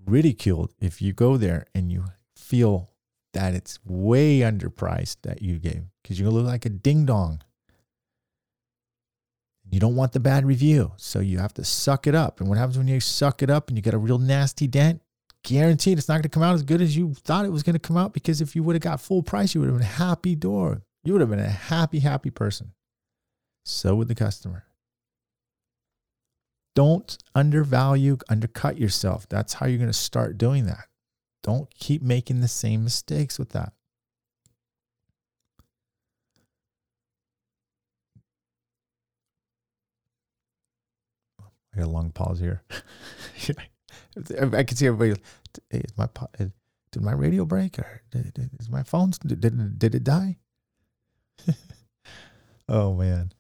ridiculed if you go there and you feel that it's way underpriced that you gave because you're gonna look like a ding dong. You don't want the bad review. So you have to suck it up. And what happens when you suck it up and you get a real nasty dent? Guaranteed it's not going to come out as good as you thought it was going to come out because if you would have got full price, you would have been happy door. You would have been a happy, happy person. So would the customer. Don't undervalue, undercut yourself. That's how you're going to start doing that. Don't keep making the same mistakes with that. I got a long pause here. I can see everybody. Hey, is my did my radio break or did, is my phone did, did it die? oh man.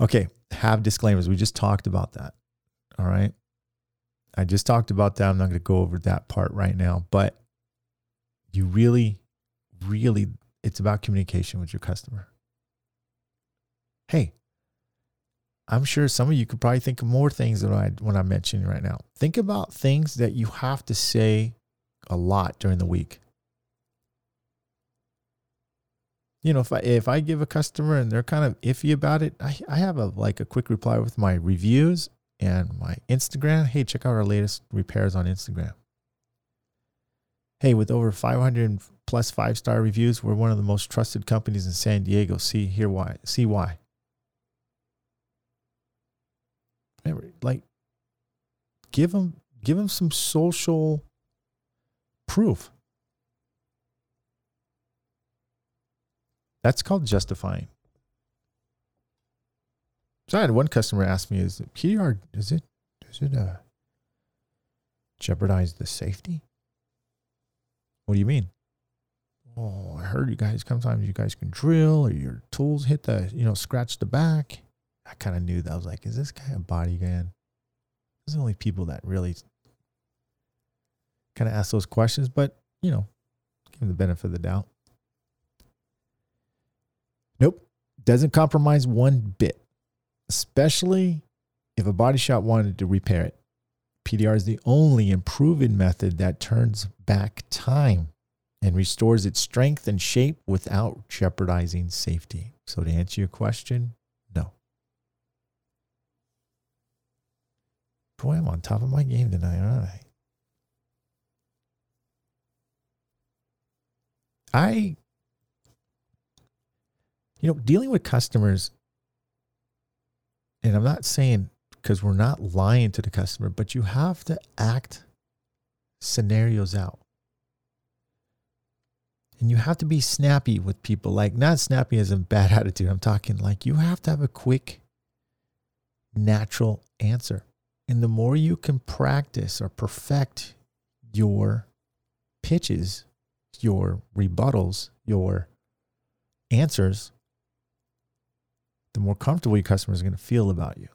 Okay, have disclaimers. We just talked about that. All right. I just talked about that. I'm not going to go over that part right now, but you really, really, it's about communication with your customer. Hey, I'm sure some of you could probably think of more things than I when I'm mentioning right now. Think about things that you have to say a lot during the week. You know, if I if I give a customer and they're kind of iffy about it, I, I have a like a quick reply with my reviews and my Instagram. Hey, check out our latest repairs on Instagram. Hey, with over 500 plus five star reviews, we're one of the most trusted companies in San Diego. See here why. See why. Like, give them give them some social proof. That's called justifying. So I had one customer ask me, "Is PDR? Is it does it uh, jeopardize the safety?" What do you mean? Oh, I heard you guys. Sometimes you guys can drill, or your tools hit the you know scratch the back. I kind of knew that. I was like, "Is this guy a body man?" There's only people that really kind of ask those questions, but you know, give him the benefit of the doubt. Nope, doesn't compromise one bit especially if a body shop wanted to repair it. PDR is the only improving method that turns back time and restores its strength and shape without jeopardizing safety. So, to answer your question, no. Boy, I'm on top of my game tonight, aren't I? I, you know, dealing with customers and I'm not saying because we're not lying to the customer, but you have to act scenarios out. And you have to be snappy with people. Like, not snappy as a bad attitude. I'm talking like you have to have a quick, natural answer. And the more you can practice or perfect your pitches, your rebuttals, your answers, the more comfortable your customers are going to feel about you.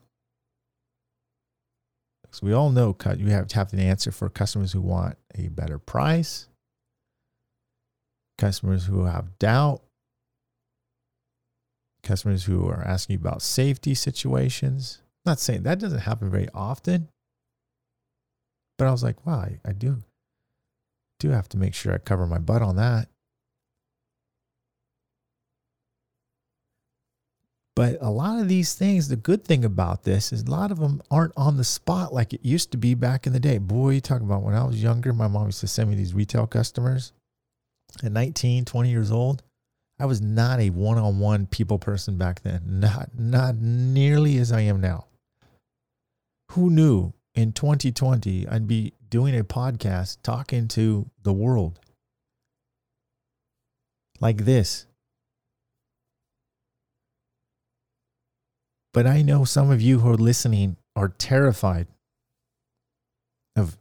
Because we all know you have to have an answer for customers who want a better price, customers who have doubt, customers who are asking you about safety situations. Not saying that doesn't happen very often, but I was like, wow, I, I do do have to make sure I cover my butt on that. But a lot of these things, the good thing about this is a lot of them aren't on the spot like it used to be back in the day. Boy, you talk about when I was younger, my mom used to send me these retail customers at 19, 20 years old. I was not a one on one people person back then, not, not nearly as I am now. Who knew in 2020 I'd be doing a podcast talking to the world like this? But I know some of you who are listening are terrified of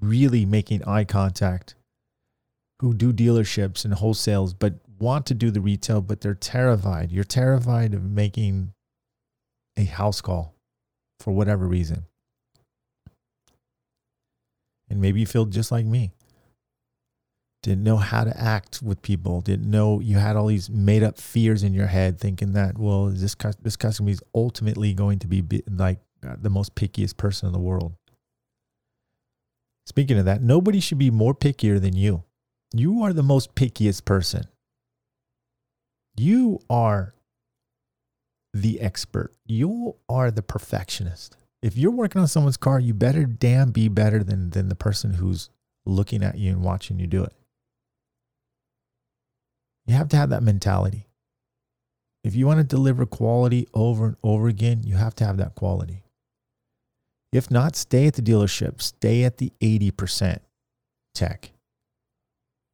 really making eye contact who do dealerships and wholesales, but want to do the retail, but they're terrified. You're terrified of making a house call for whatever reason. And maybe you feel just like me. Didn't know how to act with people. Didn't know you had all these made up fears in your head, thinking that well, this this customer is ultimately going to be like uh, the most pickiest person in the world. Speaking of that, nobody should be more pickier than you. You are the most pickiest person. You are the expert. You are the perfectionist. If you're working on someone's car, you better damn be better than, than the person who's looking at you and watching you do it. You have to have that mentality. If you want to deliver quality over and over again, you have to have that quality. If not, stay at the dealership, stay at the 80% tech,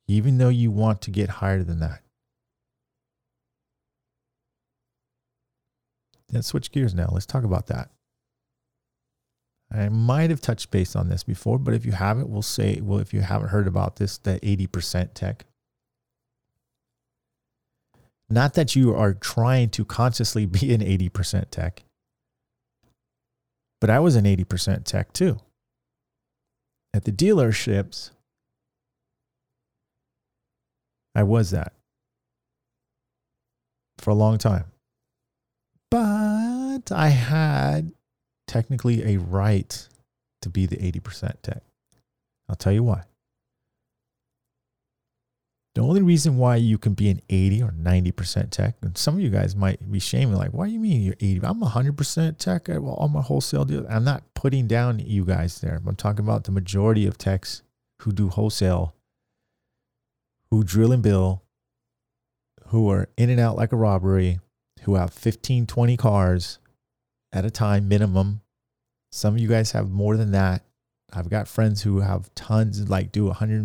even though you want to get higher than that. Let's switch gears now. Let's talk about that. I might have touched base on this before, but if you haven't, we'll say, well, if you haven't heard about this, the 80% tech. Not that you are trying to consciously be an 80% tech, but I was an 80% tech too. At the dealerships, I was that for a long time. But I had technically a right to be the 80% tech. I'll tell you why. The only reason why you can be an 80 or 90% tech, and some of you guys might be shaming, like, what do you mean you're 80? I'm 100% tech at all my wholesale deals. I'm not putting down you guys there. I'm talking about the majority of techs who do wholesale, who drill and bill, who are in and out like a robbery, who have 15, 20 cars at a time minimum. Some of you guys have more than that. I've got friends who have tons, like do 100,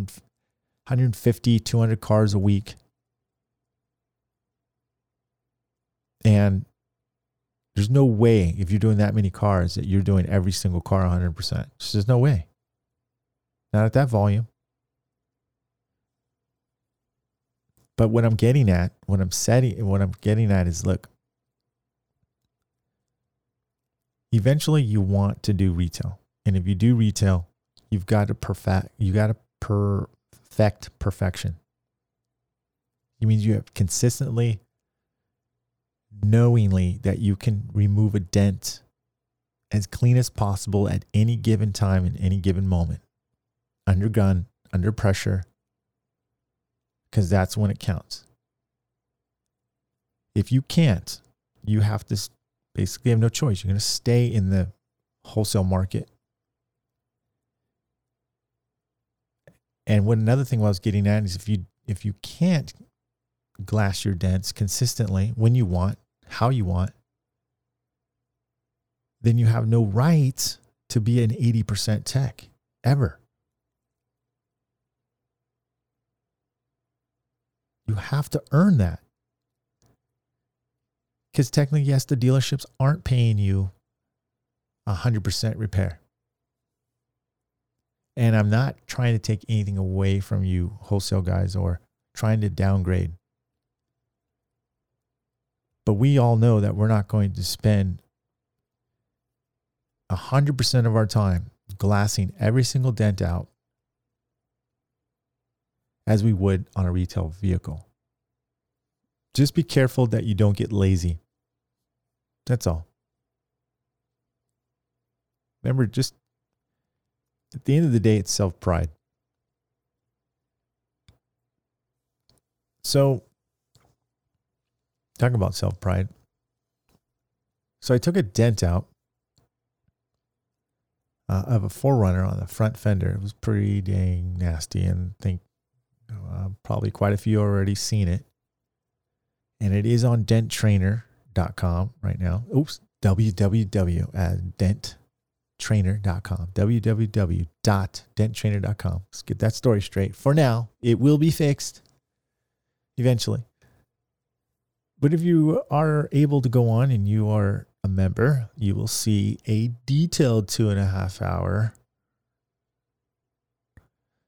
150, 200 cars a week. And there's no way if you're doing that many cars that you're doing every single car 100%. There's no way. Not at that volume. But what I'm getting at, what I'm setting, what I'm getting at is look, eventually you want to do retail. And if you do retail, you've got to perfect, you got to per, perfect perfection. It means you have consistently, knowingly that you can remove a dent as clean as possible at any given time in any given moment, under gun, under pressure, because that's when it counts. If you can't, you have to basically have no choice. You're going to stay in the wholesale market And what another thing I was getting at is if you if you can't glass your dents consistently when you want, how you want, then you have no right to be an 80% tech ever. You have to earn that. Because technically, yes, the dealerships aren't paying you 100% repair. And I'm not trying to take anything away from you, wholesale guys, or trying to downgrade. But we all know that we're not going to spend 100% of our time glassing every single dent out as we would on a retail vehicle. Just be careful that you don't get lazy. That's all. Remember, just at the end of the day, it's self pride. So, talking about self pride. So, I took a dent out uh, of a 4Runner on the front fender. It was pretty dang nasty, and I think uh, probably quite a few already seen it. And it is on denttrainer.com right now. Oops, www at dent www.denttrainer.com. Let's get that story straight. For now, it will be fixed eventually. But if you are able to go on and you are a member, you will see a detailed two and a half hour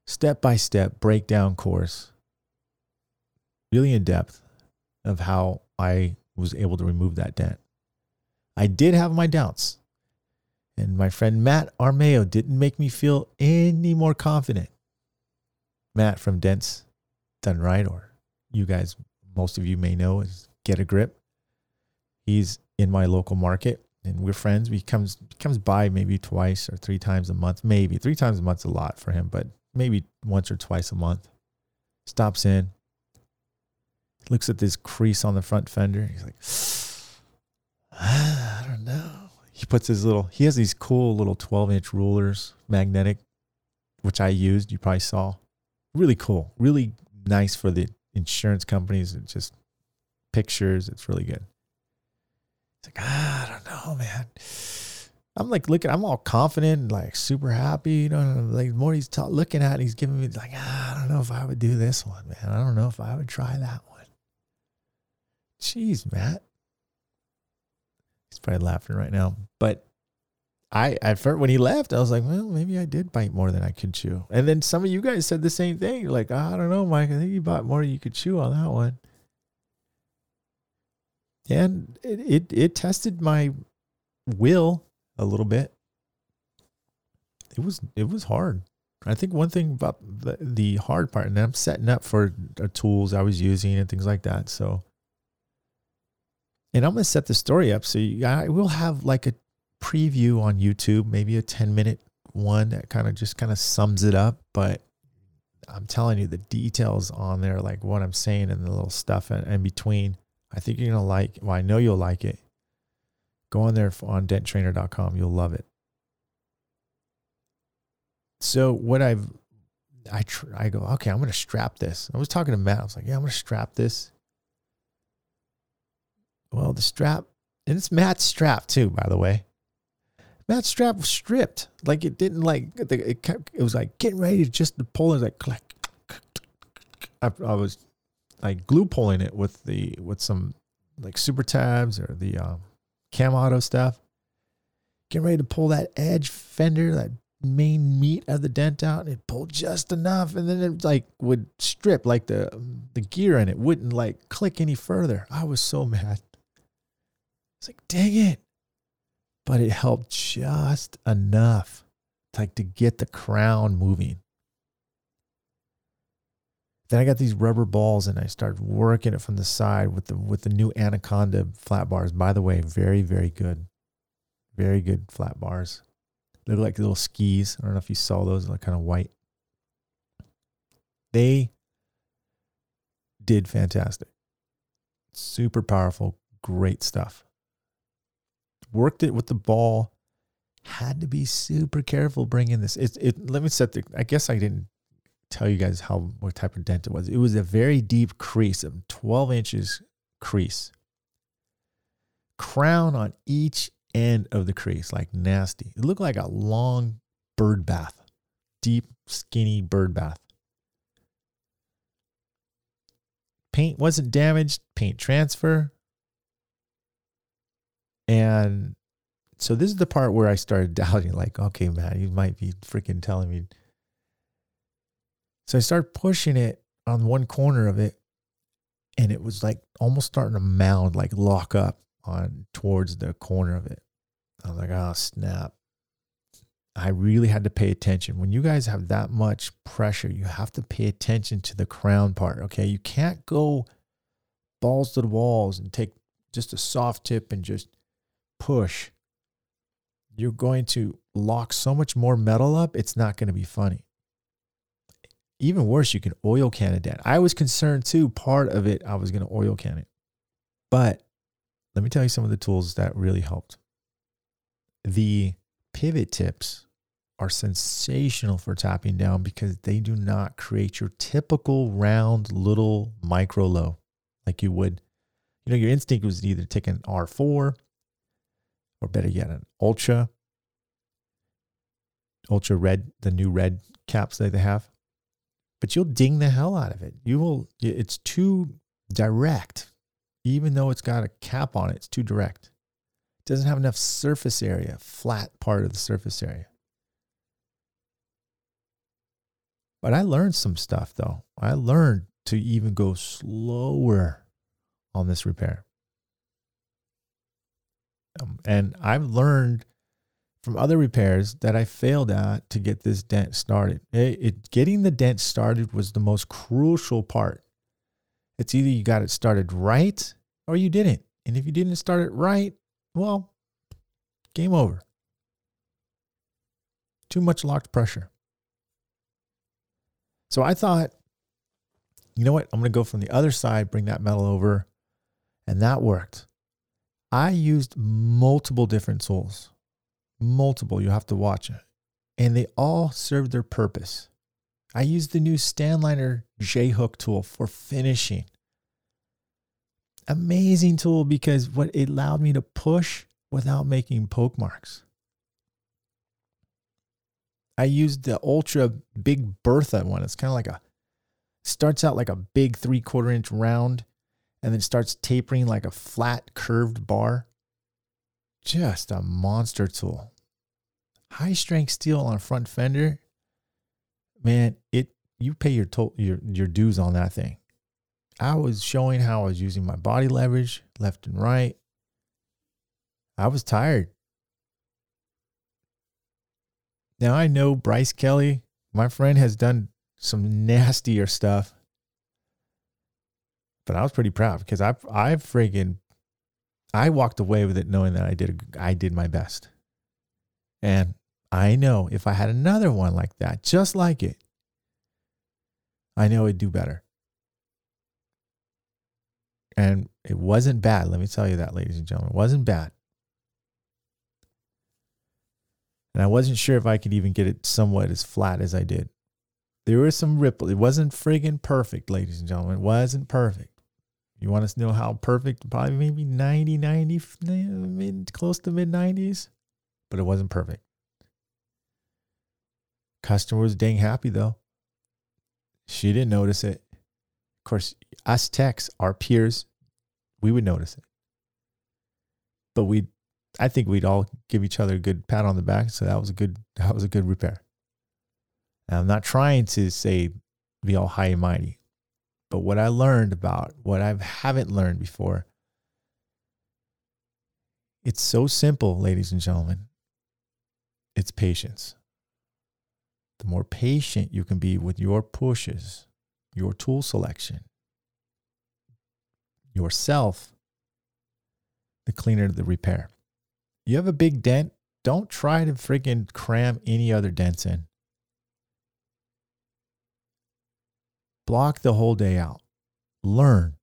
step by step breakdown course, really in depth, of how I was able to remove that dent. I did have my doubts. And my friend Matt Armeo didn't make me feel any more confident. Matt from Dents Done Right, or you guys, most of you may know, is Get a Grip. He's in my local market and we're friends. He comes comes by maybe twice or three times a month. Maybe three times a month's a lot for him, but maybe once or twice a month. Stops in, looks at this crease on the front fender. He's like, I don't know. He puts his little. He has these cool little twelve inch rulers, magnetic, which I used. You probably saw. Really cool. Really nice for the insurance companies. It's just pictures. It's really good. It's like, ah, I don't know, man. I'm like looking, I'm all confident, like super happy. You know, like more he's ta- looking at, it, he's giving me like, ah, I don't know if I would do this one, man. I don't know if I would try that one. Jeez, Matt. He's probably laughing right now. But I, at first, when he left, I was like, well, maybe I did bite more than I could chew. And then some of you guys said the same thing. Like, oh, I don't know, Mike. I think you bought more than you could chew on that one and it, it, it tested my will a little bit. It was it was hard. I think one thing about the, the hard part, and I'm setting up for the tools I was using and things like that. So, and I'm gonna set the story up so you, I will have like a preview on YouTube, maybe a 10 minute one that kind of just kind of sums it up. But I'm telling you, the details on there, like what I'm saying and the little stuff in, in between, I think you're to like, well, I know you'll like it. Go on there on denttrainer.com. You'll love it. So what I've, I, tr- I go, okay, I'm going to strap this. I was talking to Matt. I was like, yeah, I'm going to strap this. Well, the strap, and it's Matt's strap too, by the way. Matt's strap was stripped. Like it didn't like, it, kept, it was like getting ready to just to pull. It like, click. I, I was like glue pulling it with the with some like super tabs or the um, Camauto stuff. Getting ready to pull that edge fender, that main meat of the dent out, and it pulled just enough, and then it like would strip like the the gear in it wouldn't like click any further. I was so mad. It's like, dang it. But it helped just enough to, like to get the crown moving. Then I got these rubber balls and I started working it from the side with the with the new Anaconda flat bars. By the way, very very good, very good flat bars. They look like little skis. I don't know if you saw those, like kind of white. They did fantastic. Super powerful, great stuff. Worked it with the ball. Had to be super careful bringing this. It, it let me set the. I guess I didn't tell you guys how what type of dent it was. It was a very deep crease of 12 inches crease. Crown on each end of the crease, like nasty. It looked like a long bird bath, deep, skinny bird bath. Paint wasn't damaged, paint transfer. And so this is the part where I started doubting, like, okay, man, you might be freaking telling me so I started pushing it on one corner of it, and it was like almost starting to mound, like lock up on towards the corner of it. I was like, oh, snap. I really had to pay attention. When you guys have that much pressure, you have to pay attention to the crown part. Okay. You can't go balls to the walls and take just a soft tip and just push. You're going to lock so much more metal up, it's not going to be funny. Even worse, you can oil can it down. I was concerned too. Part of it, I was going to oil can it. But let me tell you some of the tools that really helped. The pivot tips are sensational for tapping down because they do not create your typical round little micro low like you would. You know, your instinct was either take an R4 or better yet, an Ultra, Ultra Red, the new red caps that they have but you'll ding the hell out of it. You will, it's too direct. Even though it's got a cap on it, it's too direct. It doesn't have enough surface area, flat part of the surface area. But I learned some stuff though. I learned to even go slower on this repair. Um, and I've learned from other repairs that I failed at to get this dent started. It, it, getting the dent started was the most crucial part. It's either you got it started right or you didn't. And if you didn't start it right, well, game over. Too much locked pressure. So I thought, you know what? I'm going to go from the other side, bring that metal over. And that worked. I used multiple different tools, multiple. You have to watch. And they all serve their purpose. I used the new Stanliner J hook tool for finishing. Amazing tool because what it allowed me to push without making poke marks. I used the Ultra Big Bertha one. It's kind of like a starts out like a big three quarter inch round and then starts tapering like a flat curved bar. Just a monster tool. High strength steel on front fender, man, it you pay your to- your your dues on that thing. I was showing how I was using my body leverage left and right. I was tired. Now I know Bryce Kelly, my friend, has done some nastier stuff but I was pretty proud because I I friggin' I walked away with it knowing that I did I did my best. And I know if I had another one like that, just like it, I know it'd do better. And it wasn't bad. Let me tell you that, ladies and gentlemen. It wasn't bad. And I wasn't sure if I could even get it somewhat as flat as I did. There was some ripple. It wasn't friggin' perfect, ladies and gentlemen. It wasn't perfect. You want us to know how perfect? Probably maybe 90, 90, mid, close to mid 90s, but it wasn't perfect. Customer was dang happy though. She didn't notice it. Of course, us techs, our peers, we would notice it. But we I think we'd all give each other a good pat on the back. So that was a good that was a good repair. And I'm not trying to say be all high and mighty. But what I learned about what I haven't learned before, it's so simple, ladies and gentlemen. It's patience. The more patient you can be with your pushes, your tool selection, yourself, the cleaner the repair. You have a big dent, don't try to freaking cram any other dents in. Block the whole day out. Learn.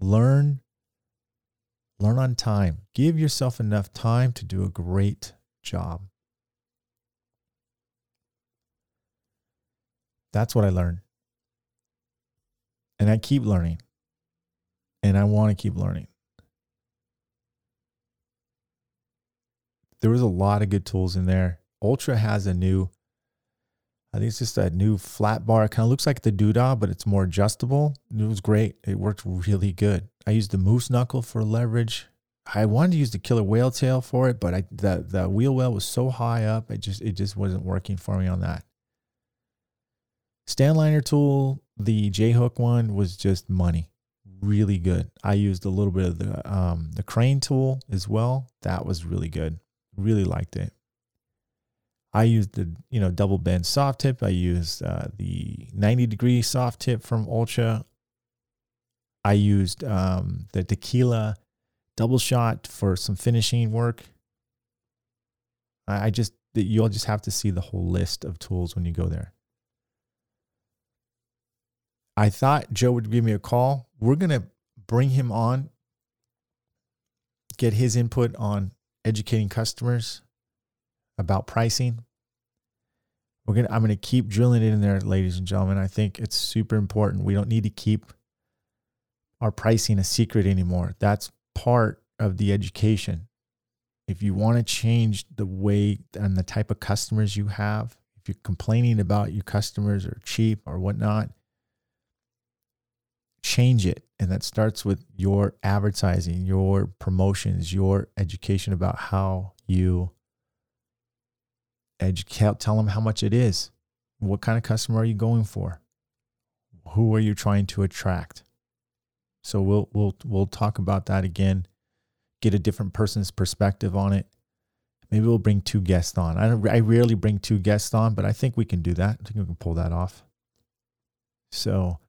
Learn. Learn on time. Give yourself enough time to do a great job. That's what I learned. And I keep learning. And I want to keep learning. There was a lot of good tools in there. Ultra has a new I think it's just a new flat bar. It kind of looks like the Doodah, but it's more adjustable. It was great. It worked really good. I used the moose knuckle for leverage. I wanted to use the killer whale tail for it, but I, the the wheel well was so high up, it just it just wasn't working for me on that. Stanliner tool, the J hook one was just money, really good. I used a little bit of the um, the crane tool as well. That was really good. Really liked it. I used the you know double bend soft tip. I used uh, the 90 degree soft tip from Ultra. I used um, the tequila double shot for some finishing work. I just you'll just have to see the whole list of tools when you go there. I thought Joe would give me a call. We're gonna bring him on, get his input on educating customers about pricing. We're gonna I'm gonna keep drilling it in there, ladies and gentlemen. I think it's super important. We don't need to keep our pricing a secret anymore. That's part of the education. If you want to change the way and the type of customers you have, if you're complaining about your customers are cheap or whatnot, change it. And that starts with your advertising, your promotions, your education about how you educate, tell them how much it is. What kind of customer are you going for? Who are you trying to attract? So we'll we'll we'll talk about that again. Get a different person's perspective on it. Maybe we'll bring two guests on. I I rarely bring two guests on, but I think we can do that. I think we can pull that off. So,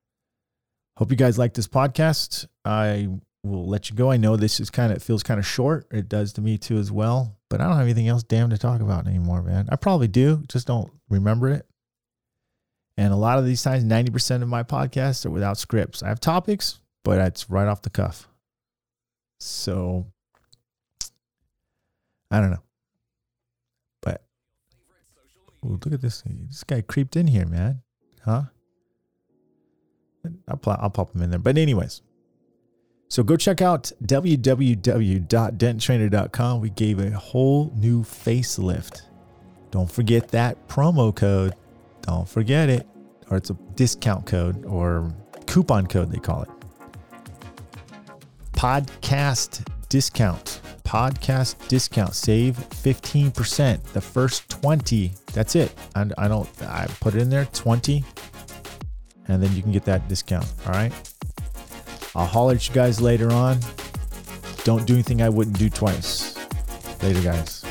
hope you guys like this podcast. I will let you go. I know this is kind of feels kind of short. It does to me too as well. But I don't have anything else damn to talk about anymore, man. I probably do, just don't remember it. And a lot of these times, 90% of my podcasts are without scripts. I have topics, but it's right off the cuff. So I don't know. But ooh, look at this. This guy creeped in here, man. Huh? I'll, pl- I'll pop them in there. But, anyways, so go check out www.denttrainer.com. We gave a whole new facelift. Don't forget that promo code. Don't forget it. Or it's a discount code or coupon code, they call it. Podcast discount. Podcast discount. Save 15%. The first 20. That's it. And I don't, I put it in there 20. And then you can get that discount. All right. I'll holler at you guys later on. Don't do anything I wouldn't do twice. Later, guys.